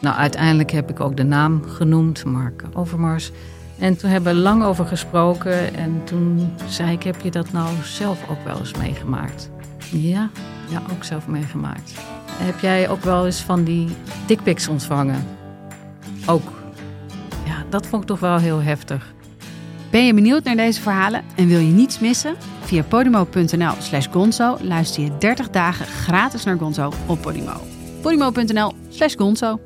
Nou, uiteindelijk heb ik ook de naam genoemd, Mark Overmars. En toen hebben we lang over gesproken. En toen zei ik, heb je dat nou zelf ook wel eens meegemaakt? Ja, ja, ook zelf meegemaakt. Heb jij ook wel eens van die dickpics ontvangen? Ook. Ja, dat vond ik toch wel heel heftig. Ben je benieuwd naar deze verhalen en wil je niets missen? Via podimo.nl slash gonzo luister je 30 dagen gratis naar Gonzo op Podimo. podimo.nl slash gonzo.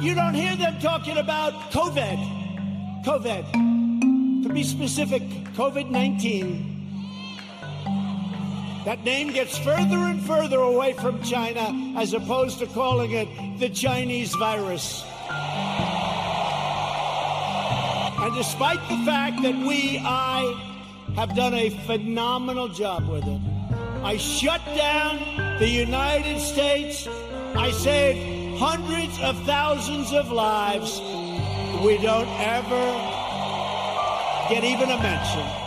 you don't hear them talking about COVID. COVID. To be specific, COVID 19. That name gets further and further away from China as opposed to calling it the Chinese virus. And despite the fact that we, I, have done a phenomenal job with it, I shut down the United States. I saved hundreds of thousands of lives. We don't ever get even a mention.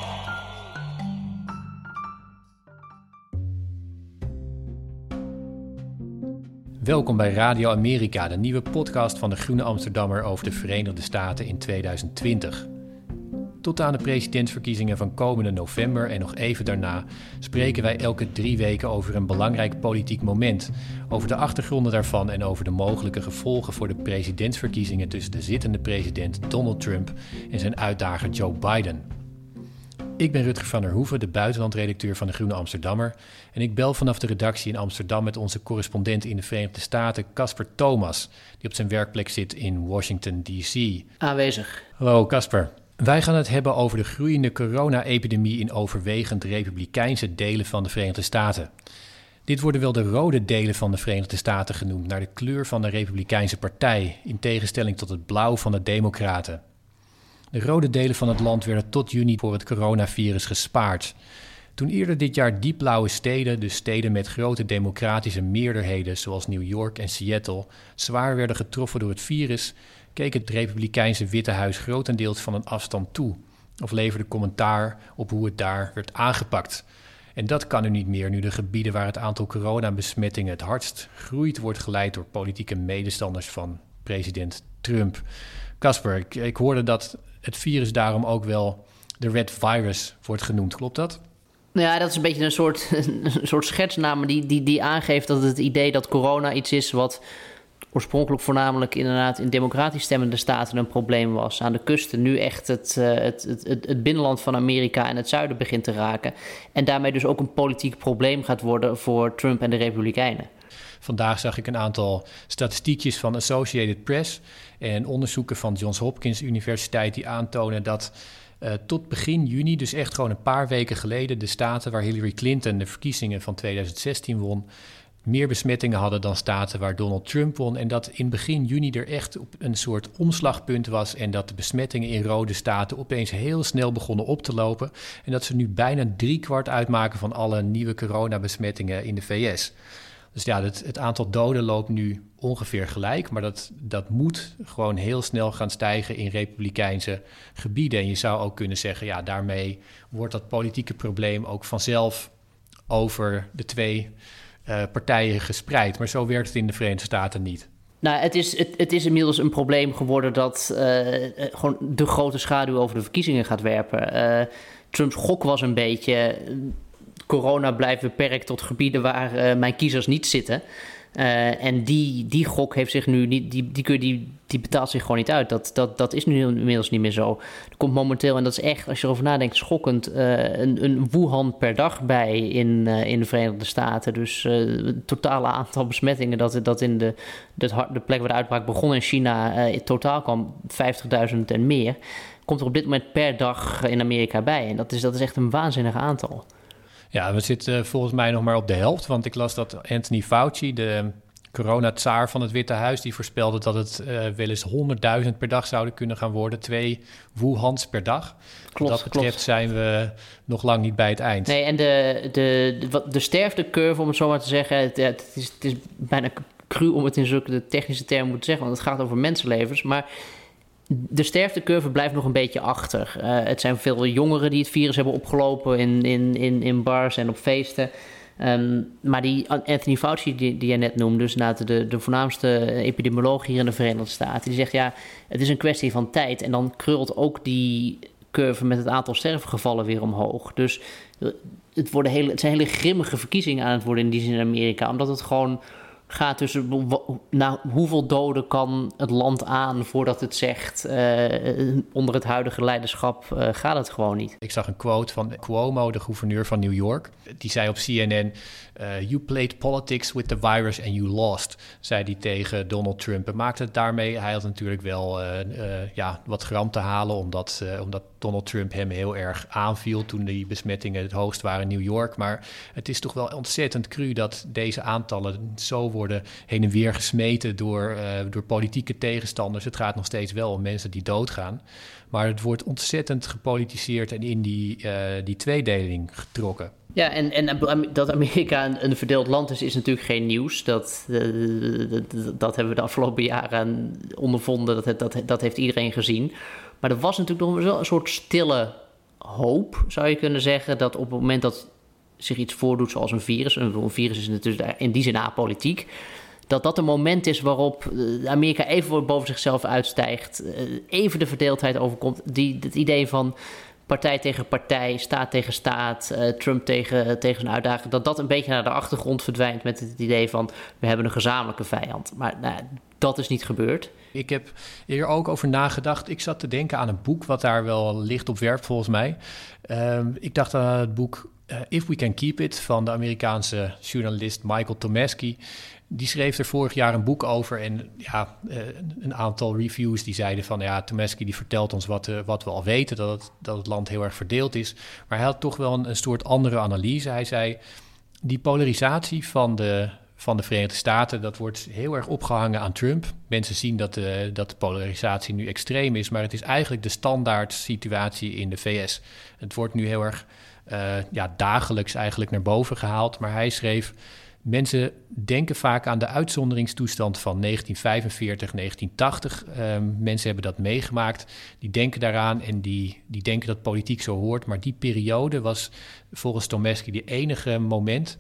Welkom bij Radio Amerika, de nieuwe podcast van de Groene Amsterdammer over de Verenigde Staten in 2020. Tot aan de presidentsverkiezingen van komende november en nog even daarna spreken wij elke drie weken over een belangrijk politiek moment, over de achtergronden daarvan en over de mogelijke gevolgen voor de presidentsverkiezingen tussen de zittende president Donald Trump en zijn uitdager Joe Biden. Ik ben Rutger van der Hoeven, de buitenlandredacteur van de Groene Amsterdammer. En ik bel vanaf de redactie in Amsterdam met onze correspondent in de Verenigde Staten, Casper Thomas, die op zijn werkplek zit in Washington, D.C. Aanwezig. Hallo Casper. Wij gaan het hebben over de groeiende corona-epidemie in overwegend republikeinse delen van de Verenigde Staten. Dit worden wel de rode delen van de Verenigde Staten genoemd, naar de kleur van de Republikeinse Partij, in tegenstelling tot het blauw van de Democraten. De rode delen van het land werden tot juni voor het coronavirus gespaard. Toen eerder dit jaar diepblauwe steden, dus steden met grote democratische meerderheden zoals New York en Seattle, zwaar werden getroffen door het virus, keek het Republikeinse Witte Huis grotendeels van een afstand toe of leverde commentaar op hoe het daar werd aangepakt. En dat kan nu niet meer, nu de gebieden waar het aantal coronabesmettingen het hardst groeit, wordt geleid door politieke medestanders van president Trump. Casper, ik, hoorde dat het virus daarom ook wel de Red Virus wordt genoemd. Klopt dat? Nou ja, dat is een beetje een soort, een soort schetsnaam die, die, die aangeeft dat het idee dat corona iets is wat oorspronkelijk voornamelijk inderdaad in democratisch stemmende staten een probleem was. Aan de kusten nu echt het, uh, het, het, het, binnenland van Amerika en het zuiden begint te raken. En daarmee dus ook een politiek probleem gaat worden voor Trump en de Republikeinen. Vandaag zag ik een aantal statistiekjes van Associated Press en onderzoeken van Johns Hopkins Universiteit die aantonen dat uh, tot begin juni, dus echt gewoon een paar weken geleden, de staten waar Hillary Clinton de verkiezingen van 2016 won, meer besmettingen hadden dan staten waar Donald Trump won. En dat in begin juni er echt op een soort omslagpunt was. En dat de besmettingen in rode staten opeens heel snel begonnen op te lopen. En dat ze nu bijna driekwart uitmaken van alle nieuwe coronabesmettingen in de VS. Dus ja, het, het, aantal doden loopt nu ongeveer gelijk. Maar dat, dat moet gewoon heel snel gaan stijgen in republikeinse gebieden. En je zou ook kunnen zeggen, ja, daarmee wordt dat politieke probleem ook vanzelf over de twee uh, partijen gespreid. Maar zo werkt het in de Verenigde Staten niet. Nou, het is, het, het is inmiddels een probleem geworden dat uh, gewoon de grote schaduw over de verkiezingen gaat werpen. Trumps gok was een beetje corona blijft beperkt tot gebieden waar mijn kiezers niet zitten. Uh, en die, die gok heeft zich nu niet, die, die, die, die betaalt zich gewoon niet uit. Dat, dat, dat is nu inmiddels niet meer zo. Er komt momenteel, en dat is echt, als je erover nadenkt, schokkend, uh, een, een Wuhan per dag bij in, uh, in de Verenigde Staten. Dus het totale aantal besmettingen dat, dat in de, de, de plek waar de uitbraak begon in China in totaal kwam, 50.000 en meer, komt er op dit moment per dag in Amerika bij. En dat is, dat is echt een waanzinnig aantal. Ja, we zitten volgens mij nog maar op de helft. Want ik las dat Anthony Fauci, de corona-tsaar van het Witte Huis, die voorspelde dat het uh, wel eens 100.000 per dag zouden kunnen gaan worden. Twee Wuhans per dag. Klopt, Wat dat betreft zijn we nog lang niet bij het eind. Nee, en de, de, de, de sterftecurve, om het zo maar te zeggen, het, het, is, het is bijna cru om het in zulke technische termen te zeggen, want het gaat over mensenlevens. Maar de sterftecurve blijft nog een beetje achter. Uh, het zijn veel jongeren die het virus hebben opgelopen in, in, in, in bars en op feesten. Um, maar die Anthony Fauci, die, die jij net noemde, dus de, de voornaamste epidemioloog hier in de Verenigde Staten, die zegt ja, het is een kwestie van tijd. En dan krult ook die curve met het aantal sterfgevallen weer omhoog. Dus het, worden hele, het zijn hele grimmige verkiezingen aan het worden in die zin in Amerika, omdat het gewoon gaat tussen nou, hoeveel doden kan het land aan voordat het zegt uh, onder het huidige leiderschap uh, gaat het gewoon niet. Ik zag een quote van Cuomo, de gouverneur van New York. Die zei op CNN: uh, You played politics with the virus and you lost, zei hij tegen Donald Trump. En maakte het daarmee, hij had natuurlijk wel ja, wat gram te halen, omdat, omdat Donald Trump hem heel erg aanviel toen die besmettingen het hoogst waren in New York. Maar het is toch wel ontzettend cru dat deze aantallen zo worden heen en weer gesmeten door, door politieke tegenstanders. Het gaat nog steeds wel om mensen die doodgaan. Maar het wordt ontzettend gepolitiseerd en in die, die tweedeling getrokken. Ja, en, en dat Amerika een, verdeeld land is, is natuurlijk geen nieuws. Dat, uh, dat, dat, hebben we de afgelopen jaren ondervonden. Dat, dat, dat heeft iedereen gezien. Maar er was natuurlijk nog wel een soort stille hoop, zou je kunnen zeggen. Dat op het moment dat zich iets voordoet zoals een virus. Een virus is natuurlijk in die zin apolitiek. Dat dat een moment is waarop eh, Amerika even boven zichzelf uitstijgt. Eh, even de verdeeldheid overkomt. Die, het idee van partij tegen partij, staat tegen staat, uh, Trump tegen, tegen zijn uitdaging. Dat dat een beetje naar de achtergrond verdwijnt met het idee van we hebben een gezamenlijke vijand. Maar nou, dat is niet gebeurd. Ik heb hier ook over nagedacht. Ik zat te denken aan een boek wat daar wel licht op werpt volgens mij. Um, ik dacht aan het boek uh, If We Can Keep It van de Amerikaanse journalist Michael Tomasky. Die schreef er vorig jaar een boek over en ja, uh, een aantal reviews die zeiden van ja, Tomasky die vertelt ons wat, uh, wat we al weten, dat het, dat het land heel erg verdeeld is. Maar hij had toch wel een, soort andere analyse. Hij zei, die polarisatie van de, van de Verenigde Staten, dat wordt heel erg opgehangen aan Trump. Mensen zien dat de, dat de polarisatie nu extreem is, maar het is eigenlijk de standaard situatie in de VS. Het wordt nu heel erg ja, dagelijks eigenlijk naar boven gehaald. Maar hij schreef: Mensen denken vaak aan de uitzonderingstoestand van 1945, 1980. Um, mensen hebben dat meegemaakt. Die denken daaraan en die, die denken dat politiek zo hoort. Maar die periode was volgens Tomeski de enige moment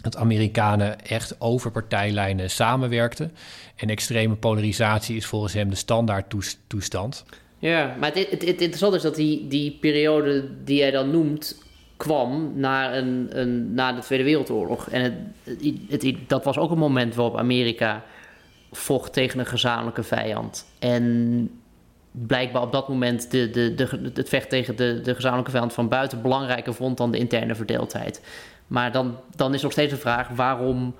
dat Amerikanen echt over partijlijnen samenwerkten. En extreme polarisatie is volgens hem de standaard toestand. Ja, maar het, het, het interessante is dat die, die periode die jij dan noemt kwam na, een, een, de Tweede Wereldoorlog. En het, het, dat was ook een moment waarop Amerika vocht tegen een gezamenlijke vijand. En blijkbaar op dat moment de, de, de, het vecht tegen de, de gezamenlijke vijand van buiten belangrijker vond dan de interne verdeeldheid. Maar dan, dan is nog steeds de vraag waarom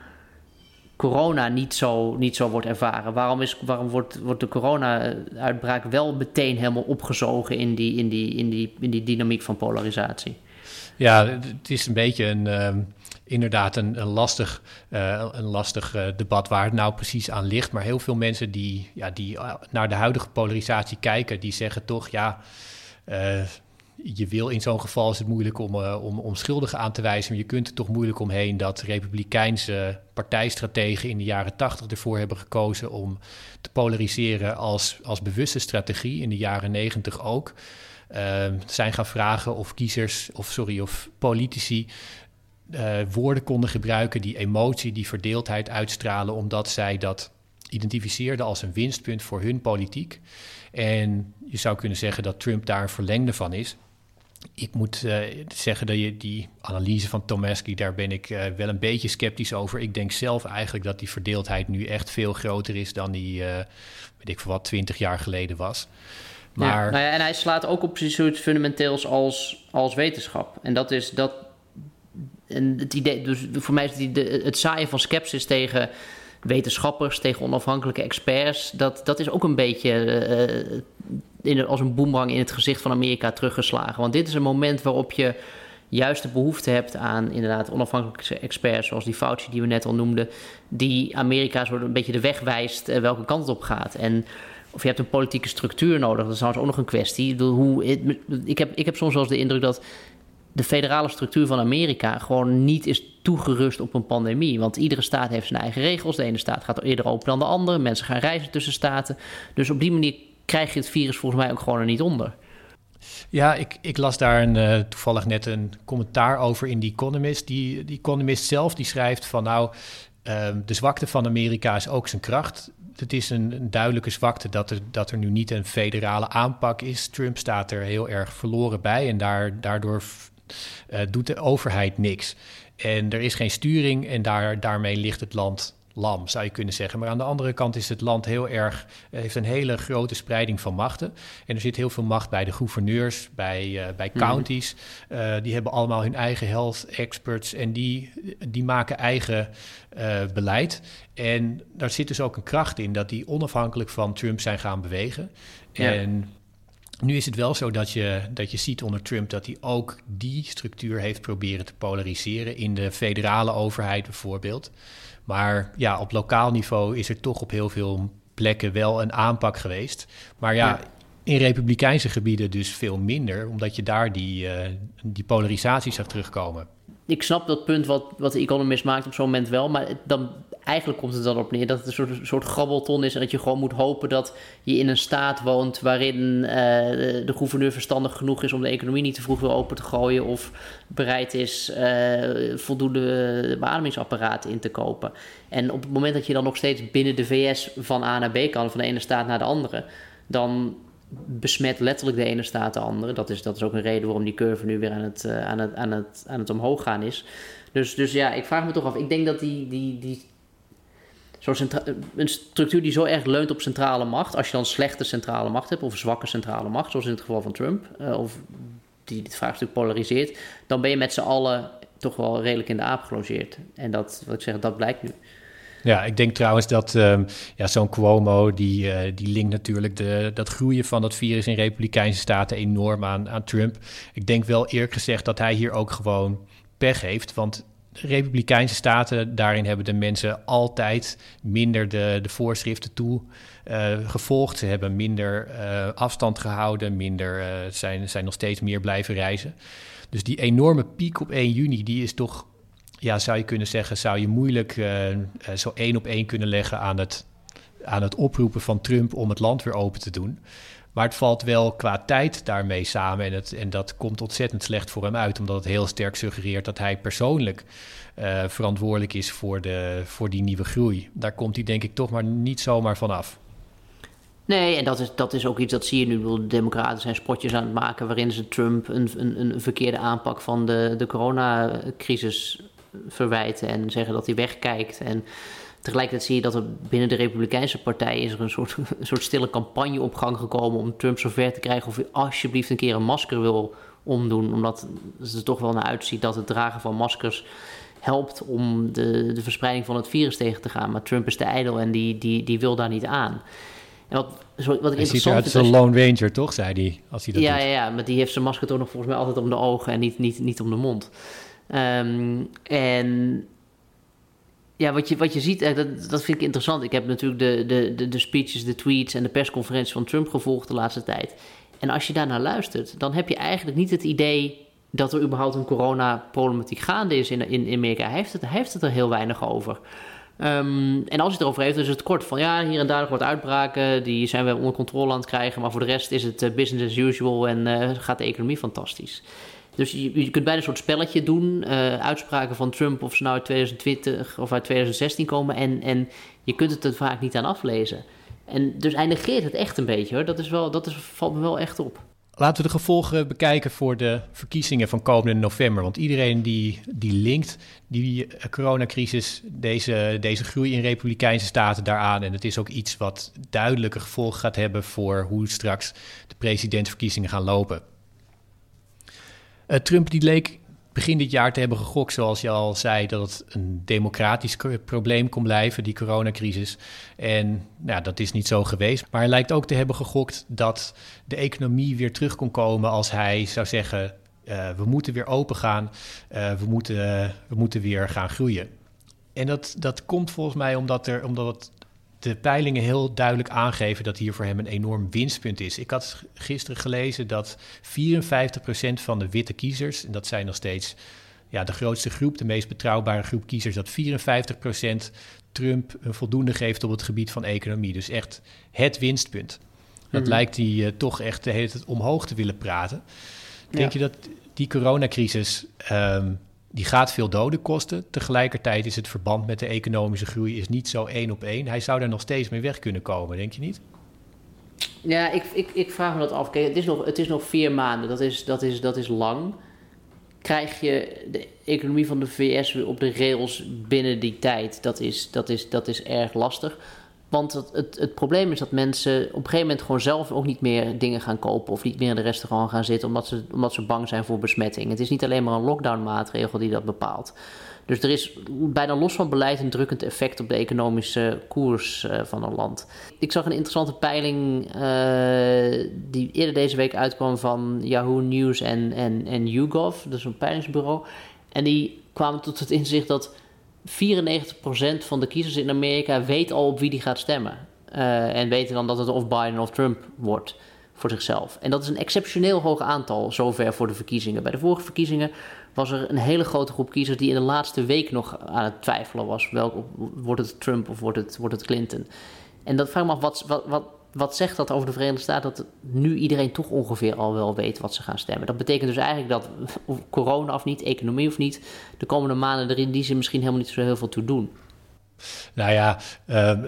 corona niet zo, niet zo wordt ervaren. Waarom, is, waarom wordt, wordt de corona-uitbraak wel meteen helemaal opgezogen in, die, in, die, in die dynamiek van polarisatie? Ja, het is een beetje een, uh, inderdaad een, lastig, een lastig uh, debat waar het nou precies aan ligt. Maar heel veel mensen die, ja, die naar de huidige polarisatie kijken, die zeggen toch, ja, je wil in zo'n geval is het moeilijk om, om, om schuldigen aan te wijzen. Maar je kunt er toch moeilijk omheen dat republikeinse partijstrategen in de jaren tachtig ervoor hebben gekozen om te polariseren als, als bewuste strategie. In de jaren negentig ook. Uh, zijn gaan vragen of kiezers, of sorry, of politici uh, woorden konden gebruiken die emotie, die verdeeldheid uitstralen, omdat zij dat identificeerden als een winstpunt voor hun politiek. En je zou kunnen zeggen dat Trump daar een verlengde van is. Ik moet uh, zeggen dat je die analyse van Tomasky, daar ben ik uh, wel een beetje sceptisch over. Ik denk zelf eigenlijk dat die verdeeldheid nu echt veel groter is dan die, weet ik veel wat, twintig jaar geleden was. Maar... Ja, nou ja, en hij slaat ook op zoiets fundamenteels als, als wetenschap. En dat is dat. En het idee, dus voor mij is het, idee, het zaaien van sceptisch tegen wetenschappers, tegen onafhankelijke experts, dat, dat is ook een beetje uh, in, als een boemerang in het gezicht van Amerika teruggeslagen. Want dit is een moment waarop je juist de behoefte hebt aan inderdaad onafhankelijke experts, zoals die Fauci die we net al noemden, die Amerika soort een beetje de weg wijst uh, welke kant het op gaat. En of je hebt een politieke structuur nodig, dat is trouwens ook nog een kwestie. Ik, hoe, ik, heb, ik heb soms wel eens de indruk dat de federale structuur van Amerika gewoon niet is toegerust op een pandemie. Want iedere staat heeft zijn eigen regels. De ene staat gaat eerder open dan de andere. Mensen gaan reizen tussen staten. Dus op die manier krijg je het virus volgens mij ook gewoon er niet onder. Ja, ik, ik las daar een, uh, toevallig net een commentaar over in The Economist. Die, die Economist zelf die schrijft van nou, uh, de zwakte van Amerika is ook zijn kracht. Het is een, duidelijke zwakte dat er, dat er nu niet een federale aanpak is. Trump staat er heel erg verloren bij en daar, daardoor uh, doet de overheid niks. En er is geen sturing en daar, daarmee ligt het land lam, zou je kunnen zeggen. Maar aan de andere kant is het land heel erg, eh, heeft een hele grote spreiding van machten. En er zit heel veel macht bij de gouverneurs, bij, uh, bij mhm. counties. Uh, die hebben allemaal hun eigen health experts en die, die maken eigen uh, beleid. En daar zit dus ook een kracht in dat die onafhankelijk van Trump zijn gaan bewegen. Ja. En nu is het wel zo dat je, dat je ziet onder Trump dat hij ook die structuur heeft proberen te polariseren in de federale overheid bijvoorbeeld. Maar ja, op lokaal niveau is er toch op heel veel plekken wel een aanpak geweest. Maar ja, in republikeinse gebieden dus veel minder, omdat je daar die, uh, die polarisatie zag terugkomen. Ik snap dat punt wat, wat de Economist maakt op zo'n moment wel, maar dan eigenlijk komt het dan op neer dat het een soort, soort grabbelton is en dat je gewoon moet hopen dat je in een staat woont waarin uh, de gouverneur verstandig genoeg is om de economie niet te vroeg weer open te gooien of bereid is uh, voldoende beademingsapparaten in te kopen. En op het moment dat je dan nog steeds binnen de VS van A naar B kan, van de ene staat naar de andere, dan besmet letterlijk de ene staat de andere. Dat is, dat is ook een reden waarom die curve nu weer aan het, uh, aan het, aan het, aan het omhoog gaan is. Dus, dus ja, ik vraag me toch af. Ik denk dat die, die, die een structuur die zo erg leunt op centrale macht, als je dan slechte centrale macht hebt of zwakke centrale macht, zoals in het geval van Trump, uh, of die dit vraagstuk polariseert, dan ben je met z'n allen toch wel redelijk in de aap gelogeerd. En dat, wat ik zeg, dat blijkt nu. Ja, ik denk trouwens dat um, ja, zo'n Cuomo, die, uh, die linkt natuurlijk de, dat groeien van dat virus in Republikeinse staten enorm aan, aan Trump. Ik denk wel eerlijk gezegd dat hij hier ook gewoon pech heeft, want Republikeinse staten, daarin hebben de mensen altijd minder de, de voorschriften toe uh, gevolgd. Ze hebben minder uh, afstand gehouden, minder, zijn, zijn nog steeds meer blijven reizen. Dus die enorme piek op 1 juni, die is toch, ja, zou je kunnen zeggen, zou je moeilijk zo één op één kunnen leggen aan het, aan het oproepen van Trump om het land weer open te doen. Maar het valt wel qua tijd daarmee samen. En, het, en dat komt ontzettend slecht voor hem uit, omdat het heel sterk suggereert dat hij persoonlijk uh, verantwoordelijk is voor, de, voor die nieuwe groei. Daar komt hij denk ik toch maar niet zomaar van af. Nee, en dat is, dat is ook iets dat zie je nu. De Democraten zijn spotjes aan het maken waarin ze Trump een, een, een verkeerde aanpak van de, de coronacrisis verwijten en zeggen dat hij wegkijkt. En Tegelijkertijd zie je dat er binnen de Republikeinse Partij is er een soort, een soort stille campagne op gang gekomen om Trump zover te krijgen of hij alsjeblieft een keer een masker wil omdoen. Omdat het er toch wel naar uitziet dat het dragen van maskers helpt om de, de verspreiding van het virus tegen te gaan. Maar Trump is te ijdel en die, die, die wil daar niet aan. En wat, wat hij ziet eruit als een Lone Ranger, toch, zei hij, als hij dat ja, doet. Ja, ja, maar die heeft zijn masker toch nog volgens mij altijd om de ogen en niet, niet, niet om de mond. Um, en ja, wat je, wat je ziet, dat, dat vind ik interessant. Ik heb natuurlijk de, de, de, speeches, de tweets en de persconferenties van Trump gevolgd de laatste tijd. En als je daarnaar luistert, dan heb je eigenlijk niet het idee dat er überhaupt een coronaproblematiek gaande is in, in Amerika. Hij heeft, het, heeft het er heel weinig over. Um, en als hij het erover heeft, is het kort van ja, hier en daar wat uitbraken. Die zijn we onder controle aan het krijgen. Maar voor de rest is het business as usual en uh, gaat de economie fantastisch. Dus je, kunt bijna een soort spelletje doen. Uh, uitspraken van Trump of ze nou uit 2020 of uit 2016 komen. En, en je kunt het er vaak niet aan aflezen. En dus hij negeert het echt een beetje hoor. Dat, is wel, dat is, valt me wel echt op. Laten we de gevolgen bekijken voor de verkiezingen van komende november. Want iedereen die, die linkt die coronacrisis, deze, deze groei in republikeinse staten daaraan. En het is ook iets wat duidelijke gevolgen gaat hebben voor hoe straks de presidentsverkiezingen gaan lopen. Uh, Trump die leek begin dit jaar te hebben gegokt, zoals je al zei, dat het een democratisch probleem kon blijven, die coronacrisis. En nou, dat is niet zo geweest. Maar hij lijkt ook te hebben gegokt dat de economie weer terug kon komen als hij zou zeggen. eh, we moeten weer open gaan, uh, we, moeten, we moeten weer gaan groeien. En dat, dat komt volgens mij omdat, er, omdat de peilingen heel duidelijk aangeven dat hier voor hem een enorm winstpunt is. Ik had gisteren gelezen dat 54% van de witte kiezers, en dat zijn nog steeds ja, de grootste groep, de meest betrouwbare groep kiezers, dat 54% Trump een voldoende geeft op het gebied van economie. Dus echt het winstpunt. Dat mhm. lijkt hij uh, toch echt de hele tijd omhoog te willen praten. Denk je dat die coronacrisis, um, die gaat veel doden kosten. Tegelijkertijd is het verband met de economische groei is niet zo één op één. Hij zou daar nog steeds mee weg kunnen komen, denk je niet? Ja, ik, ik, ik vraag me dat af. Kijk, het is nog, het is nog vier maanden, dat is, dat, is, dat is lang. Krijg je de economie van de VS weer op de rails binnen die tijd? Dat is, dat is, dat is erg lastig. Want het, het, het, probleem is dat mensen op een gegeven moment gewoon zelf ook niet meer dingen gaan kopen of niet meer in de restaurant gaan zitten omdat ze, omdat ze bang zijn voor besmetting. Het is niet alleen maar een lockdown-maatregel die dat bepaalt. Dus er is bijna los van beleid een drukkend effect op de economische koers uh, van een land. Ik zag een interessante peiling uh, die eerder deze week uitkwam van Yahoo News en, en, en YouGov, dus een peilingsbureau. En die kwamen tot het inzicht dat 94% van de kiezers in Amerika weet al op wie die gaat stemmen. Uh, en weten dan dat het of Biden of Trump wordt voor zichzelf. En dat is een exceptioneel hoog aantal zover voor de verkiezingen. Bij de vorige verkiezingen was er een hele grote groep kiezers die in de laatste week nog aan het twijfelen was. Welk, wordt het Trump of wordt het, wordt het Clinton? En dat vraag me af, wat, wat, wat, wat zegt dat over de Verenigde Staten? Dat nu iedereen toch ongeveer al wel weet wat ze gaan stemmen. Dat betekent dus eigenlijk dat corona of niet, economie of niet, de komende maanden erin die ze misschien helemaal niet zo heel veel toe doen. Nou ja, uh,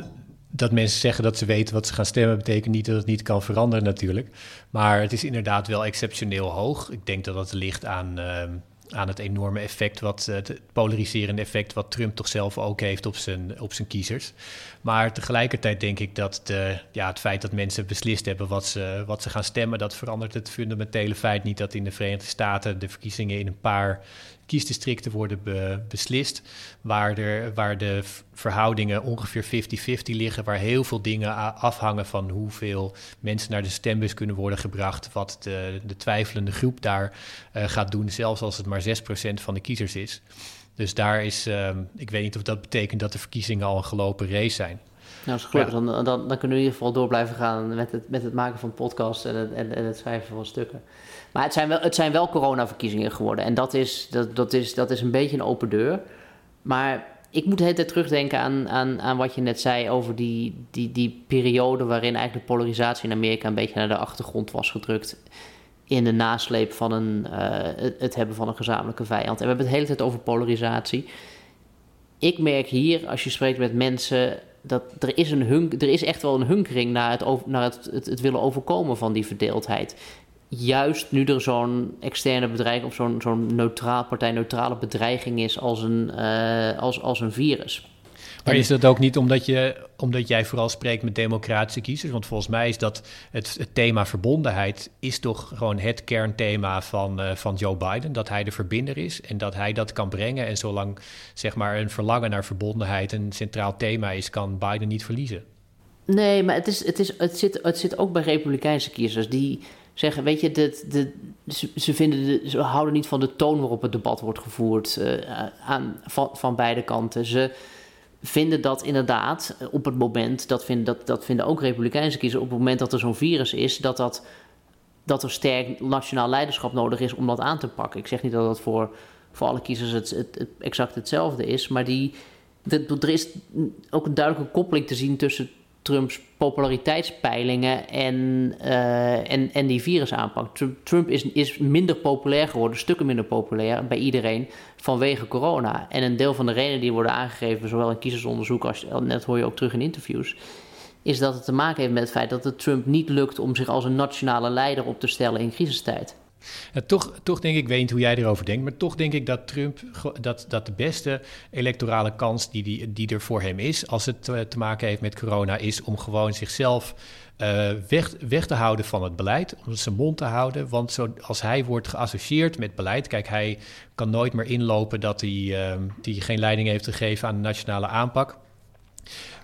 dat mensen zeggen dat ze weten wat ze gaan stemmen, betekent niet dat het niet kan veranderen natuurlijk. Maar het is inderdaad wel exceptioneel hoog. Ik denk dat dat ligt aan. Uh, aan het enorme effect, wat, het polariserende effect, wat Trump toch zelf ook heeft op zijn, op zijn kiezers. Maar tegelijkertijd denk ik dat de, ja, het feit dat mensen beslist hebben wat ze, wat ze gaan stemmen, dat verandert het fundamentele feit niet dat in de Verenigde Staten de verkiezingen in een paar kiesdistricten worden beslist, waar, er, waar de verhoudingen ongeveer 50-50 liggen, waar heel veel dingen afhangen van hoeveel mensen naar de stembus kunnen worden gebracht, wat de, de twijfelende groep daar uh, gaat doen, zelfs als het maar 6% van de kiezers is. Dus daar is, uh, ik weet niet of dat betekent dat de verkiezingen al een gelopen race zijn. Nou, is gelukkig. Dan, dan, dan, kunnen we in ieder geval door blijven gaan met het, met het maken van podcast en het, en, en het schrijven van stukken. Maar het zijn wel, het zijn wel coronaverkiezingen geworden. En dat is, dat, dat, is, dat is een beetje een open deur. Maar ik moet de hele tijd terugdenken aan, aan, aan wat je net zei over die, die, die periode waarin eigenlijk de polarisatie in Amerika een beetje naar de achtergrond was gedrukt. In de nasleep van een, uh, het hebben van een gezamenlijke vijand. En we hebben het de hele tijd over polarisatie. Ik merk hier, als je spreekt met mensen, dat er is, een hunk, er is echt wel een hunkering naar, het, naar het, het, willen overkomen van die verdeeldheid juist nu er zo'n externe bedreiging of zo'n zo'n neutraal, partijneutrale bedreiging is als een, uh, als, als een virus. Maar is dat ook niet omdat, je, omdat jij vooral spreekt met democratische kiezers? Want volgens mij is dat het, het thema verbondenheid is toch gewoon het kernthema van, uh, van Joe Biden. Dat hij de verbinder is en dat hij dat kan brengen. En zolang zeg maar, een verlangen naar verbondenheid een centraal thema is, kan Biden niet verliezen. Nee, maar het, is, het, is, het, zit, het zit ook bij Republikeinse kiezers die zeggen, weet je, de, de, ze, vinden de, ze houden niet van de toon waarop het debat wordt gevoerd uh, aan, van, van beide kanten. Ze vinden dat inderdaad eh, op het moment, dat vinden, dat, dat vinden ook Republikeinse kiezers, op het moment dat er zo'n virus is, dat, dat, dat er sterk nationaal leiderschap nodig is om dat aan te pakken. Ik zeg niet dat dat voor, voor alle kiezers het, het, exact hetzelfde is, maar die, er is ook een duidelijke koppeling te zien tussen Trumps populariteitspeilingen en, uh, en, en die virusaanpak. Trump is, is minder populair geworden, stukken minder populair bij iedereen vanwege corona. En een deel van de redenen die worden aangegeven, zowel in kiezersonderzoek als net hoor je ook terug in interviews, is dat het te maken heeft met het feit dat het Trump niet lukt om zich als een nationale leider op te stellen in crisistijd. Ja, toch, toch denk ik, ik weet niet hoe jij erover denkt, maar toch denk ik dat Trump, dat, dat de beste electorale kans die, die, die er voor hem is, als het te, te maken heeft met corona, is om gewoon zichzelf uh, weg, weg te houden van het beleid, om zijn mond te houden. Want zo, als hij wordt geassocieerd met beleid, kijk, hij kan nooit meer inlopen dat hij, uh, die geen leiding heeft gegeven aan de nationale aanpak.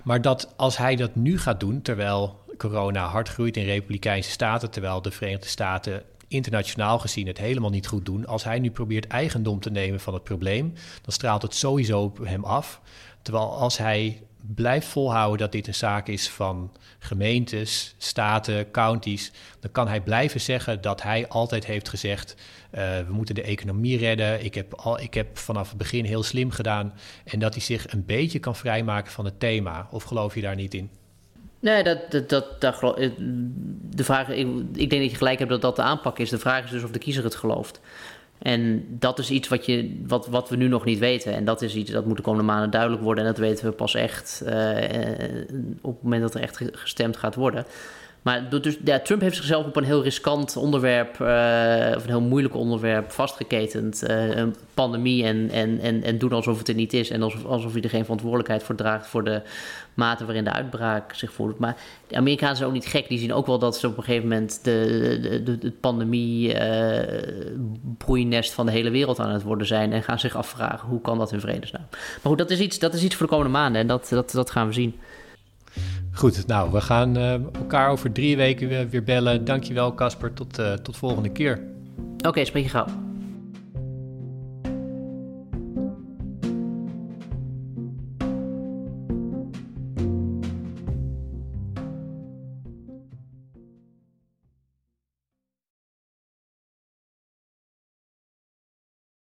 Maar dat als hij dat nu gaat doen, terwijl corona hard groeit in republikeinse staten, terwijl de Verenigde Staten internationaal gezien het helemaal niet goed doen. Als hij nu probeert eigendom te nemen van het probleem, dan straalt het sowieso op hem af. Terwijl als hij blijft volhouden dat dit een zaak is van gemeentes, staten, counties, dan kan hij blijven zeggen dat hij altijd heeft gezegd: uh, we moeten de economie redden. Ik heb, al, ik heb vanaf het begin heel slim gedaan. En dat hij zich een beetje kan vrijmaken van het thema. Of geloof je daar niet in? Nee, dat, dat, dat, dat, de vraag, ik, ik denk dat je gelijk hebt dat dat de aanpak is. De vraag is dus of de kiezer het gelooft. En dat is iets wat, je, wat, wat we nu nog niet weten. En dat is iets dat moet de komende maanden duidelijk worden. En dat weten we pas echt uh, op het moment dat er echt gestemd gaat worden. Maar dus, ja, Trump heeft zichzelf op een heel riskant onderwerp, of een heel moeilijk onderwerp, vastgeketend. Een pandemie en, en, en, en doen alsof het er niet is. En alsof, alsof hij er geen verantwoordelijkheid voor draagt voor de mate waarin de uitbraak zich voert. Maar de Amerikanen zijn ook niet gek. Die zien ook wel dat ze op een gegeven moment de, de, de, de pandemie uh, broeinest van de hele wereld aan het worden zijn. En gaan zich afvragen hoe kan dat in vredesnaam. Maar goed, dat is iets, dat is iets voor de komende maanden. En dat, dat, dat gaan we zien. Goed, nou, we gaan uh, elkaar over drie weken weer, weer bellen. Dankjewel, Casper. Tot, uh, tot volgende keer. Oké, okay, spreek je gauw.